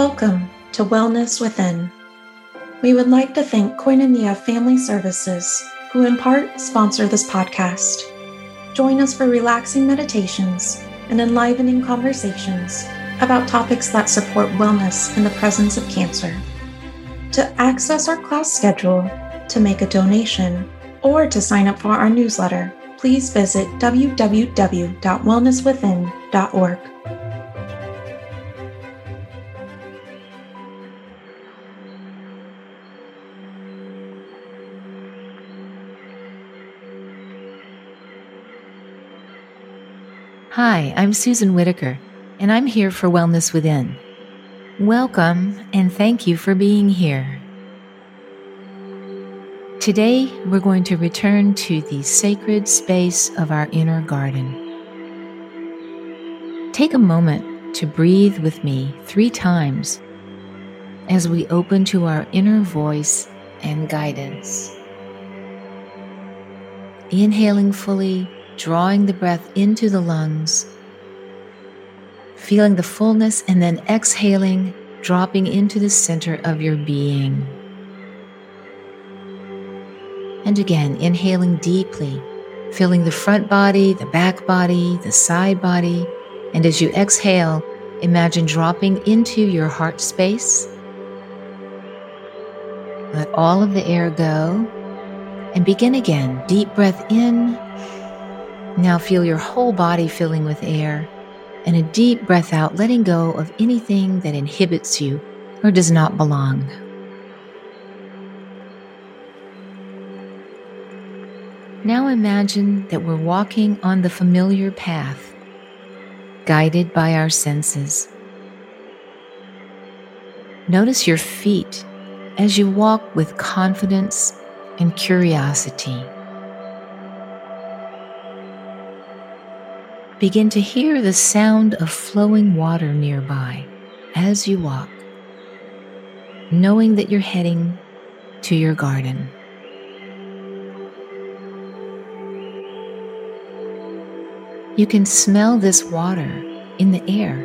Welcome to Wellness Within. We would like to thank Koinonia Family Services, who in part sponsor this podcast. Join us for relaxing meditations and enlivening conversations about topics that support wellness in the presence of cancer. To access our class schedule, to make a donation, or to sign up for our newsletter, please visit www.wellnesswithin.org. Hi, I'm Susan Whitaker, and I'm here for Wellness Within. Welcome, and thank you for being here. Today, we're going to return to the sacred space of our inner garden. Take a moment to breathe with me three times as we open to our inner voice and guidance. Inhaling fully drawing the breath into the lungs, feeling the fullness, and then exhaling, dropping into the center of your being. And again, inhaling deeply, filling the front body, the back body, the side body. And as you exhale, imagine dropping into your heart space. Let all of the air go and begin again. Deep breath in now feel your whole body filling with air and a deep breath out, letting go of anything that inhibits you or does not belong. Now imagine that we're walking on the familiar path, guided by our senses. Notice your feet as you walk with confidence and curiosity. Begin to hear the sound of flowing water nearby as you walk, knowing that you're heading to your garden. You can smell this water in the air.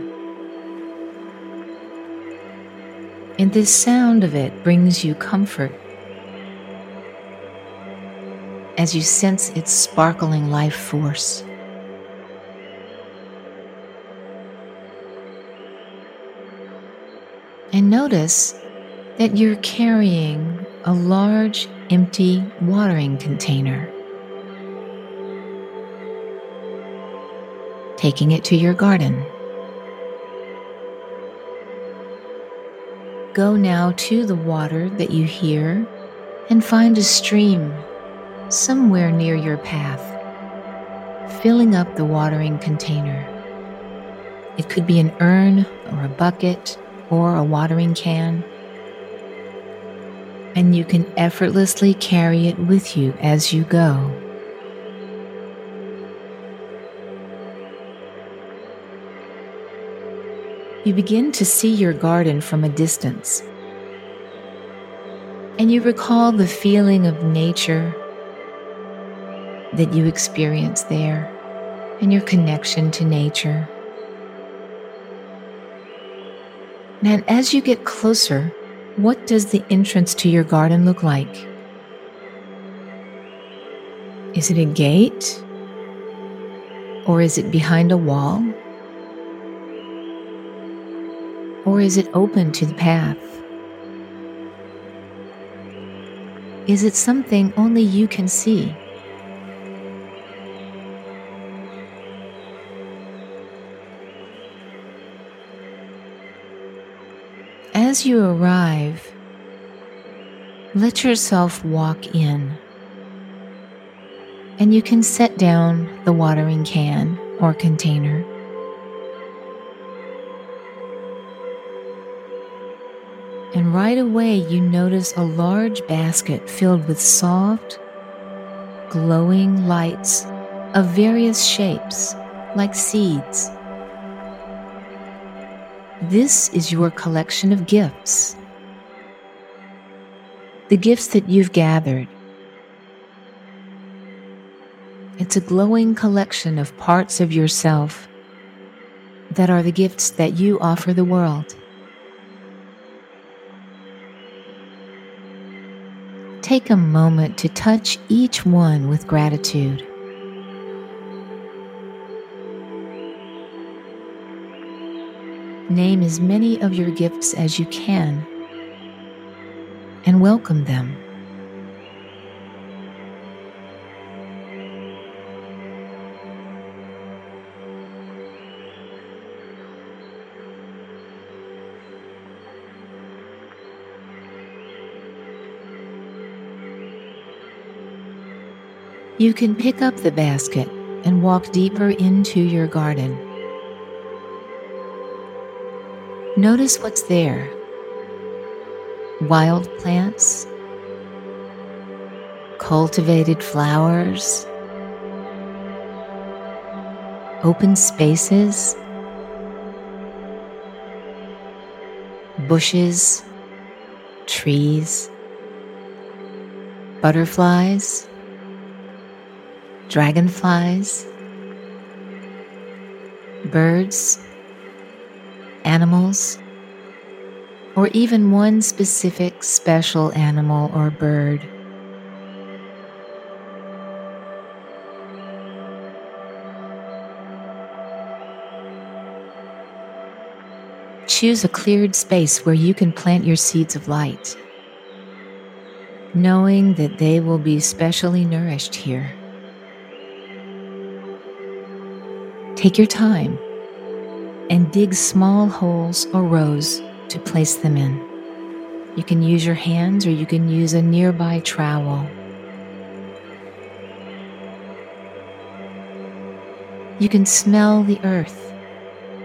And this sound of it brings you comfort as you sense its sparkling life force. Notice that you're carrying a large empty watering container. Taking it to your garden. Go now to the water that you hear and find a stream somewhere near your path, filling up the watering container. It could be an urn or a bucket or a watering can, and you can effortlessly carry it with you as you go. You begin to see your garden from a distance, and you recall the feeling of nature that you experience there and your connection to nature. And as you get closer, what does the entrance to your garden look like? Is it a gate? Or is it behind a wall? Or is it open to the path? Is it something only you can see? As you arrive, let yourself walk in. And you can set down the watering can or container. And right away, you notice a large basket filled with soft, glowing lights of various shapes, like seeds. This is your collection of gifts. The gifts that you've gathered. It's a glowing collection of parts of yourself that are the gifts that you offer the world. Take a moment to touch each one with gratitude. Name as many of your gifts as you can and welcome them. You can pick up the basket and walk deeper into your garden. Notice what's there. Wild plants, cultivated flowers, open spaces, bushes, trees, butterflies. Dragonflies, birds, animals, or even one specific special animal or bird. Choose a cleared space where you can plant your seeds of light, knowing that they will be specially nourished here. Take your time and dig small holes or rows to place them in. You can use your hands or you can use a nearby trowel. You can smell the earth,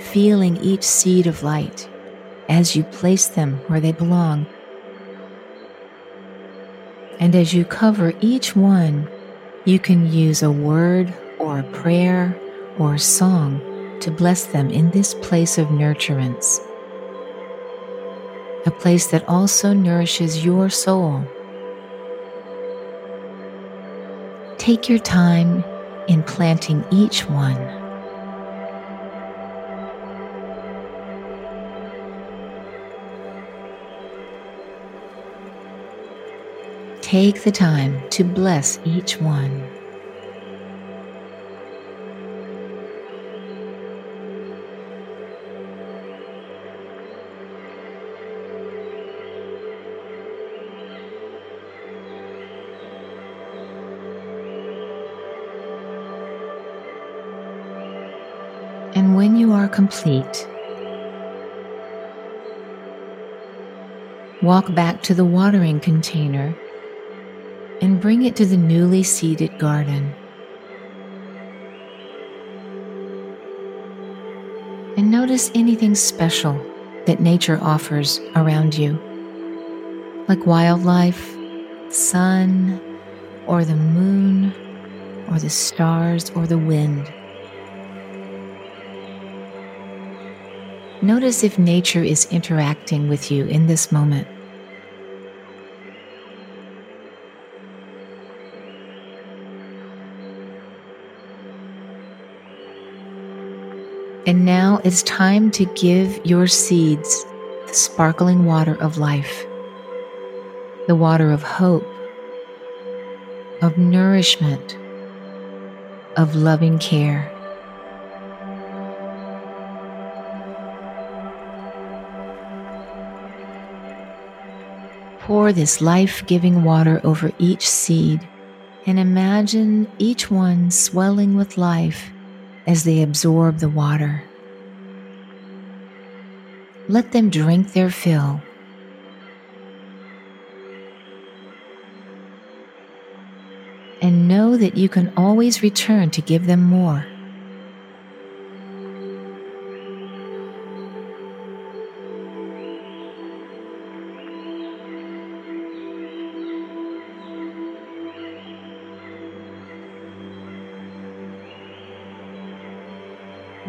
feeling each seed of light as you place them where they belong. And as you cover each one, you can use a word or a prayer or a song to bless them in this place of nurturance, a place that also nourishes your soul. Take your time in planting each one. Take the time to bless each one. And when you are complete, walk back to the watering container and bring it to the newly seeded garden. And notice anything special that nature offers around you, like wildlife, sun, or the moon, or the stars, or the wind. Notice if nature is interacting with you in this moment. And now it's time to give your seeds the sparkling water of life, the water of hope, of nourishment, of loving care. Pour this life giving water over each seed and imagine each one swelling with life as they absorb the water. Let them drink their fill. And know that you can always return to give them more.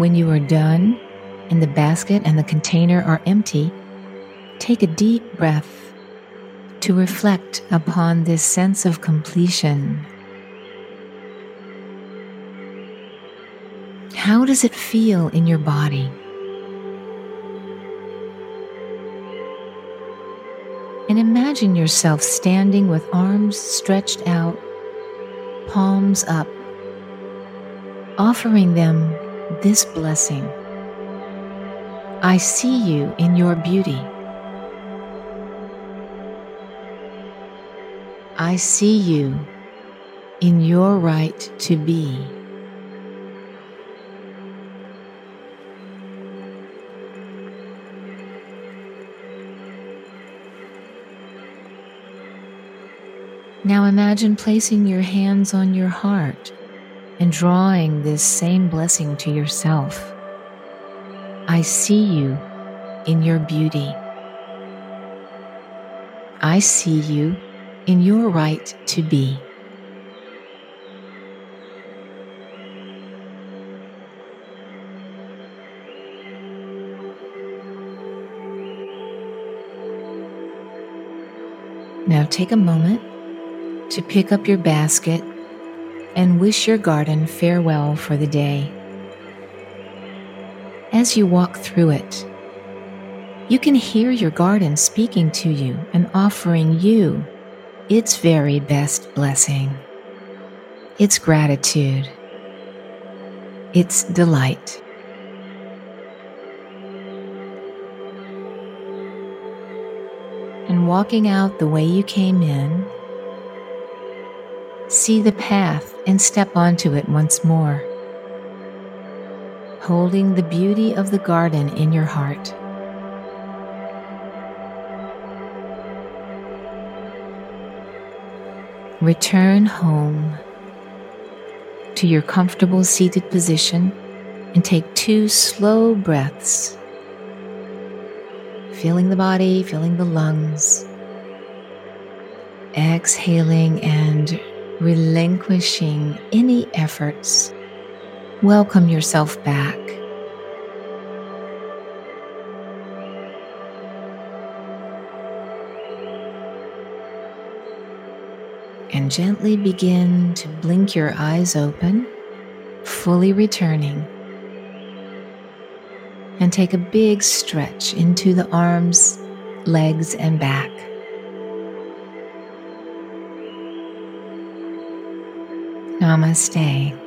When you are done and the basket and the container are empty, take a deep breath to reflect upon this sense of completion. How does it feel in your body? and imagine yourself standing with arms stretched out, palms up, offering them this blessing. I see you in your beauty. I see you in your right to be. Now imagine placing your hands on your heart and drawing this same blessing to yourself. I see you in your beauty. I see you in your right to be. Now take a moment to pick up your basket and wish your garden farewell for the day. As you walk through it, you can hear your garden speaking to you and offering you its very best blessing, its gratitude, its delight. And walking out the way you came in, See the path and step onto it once more, holding the beauty of the garden in your heart. Return home to your comfortable seated position and take two slow breaths, feeling the body, feeling the lungs, exhaling and relinquishing any efforts. Welcome yourself back. And gently begin to blink your eyes open, fully returning. And take a big stretch into the arms, legs, and back. Namaste.